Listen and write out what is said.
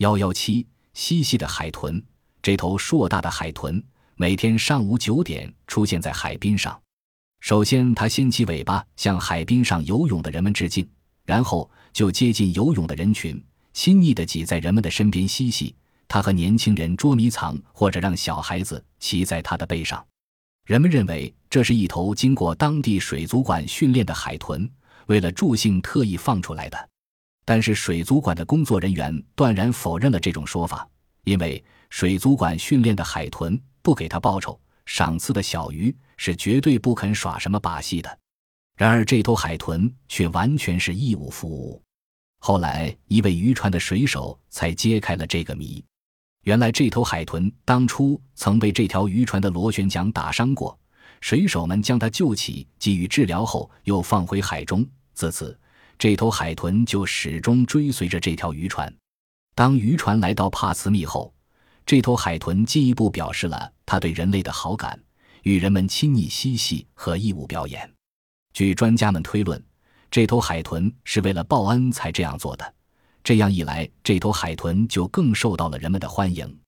幺幺七，嬉戏的海豚。这头硕大的海豚每天上午九点出现在海滨上。首先，它掀起尾巴向海滨上游泳的人们致敬，然后就接近游泳的人群，亲昵地挤在人们的身边嬉戏。它和年轻人捉迷藏，或者让小孩子骑在它的背上。人们认为这是一头经过当地水族馆训练的海豚，为了助兴特意放出来的。但是水族馆的工作人员断然否认了这种说法，因为水族馆训练的海豚不给它报酬。赏赐的小鱼是绝对不肯耍什么把戏的，然而这头海豚却完全是义务服务。后来，一位渔船的水手才揭开了这个谜。原来，这头海豚当初曾被这条渔船的螺旋桨打伤过，水手们将它救起，给予治疗后又放回海中。自此，这头海豚就始终追随着这条渔船。当渔船来到帕茨密后，这头海豚进一步表示了它对人类的好感，与人们亲昵嬉戏和义务表演。据专家们推论，这头海豚是为了报恩才这样做的。这样一来，这头海豚就更受到了人们的欢迎。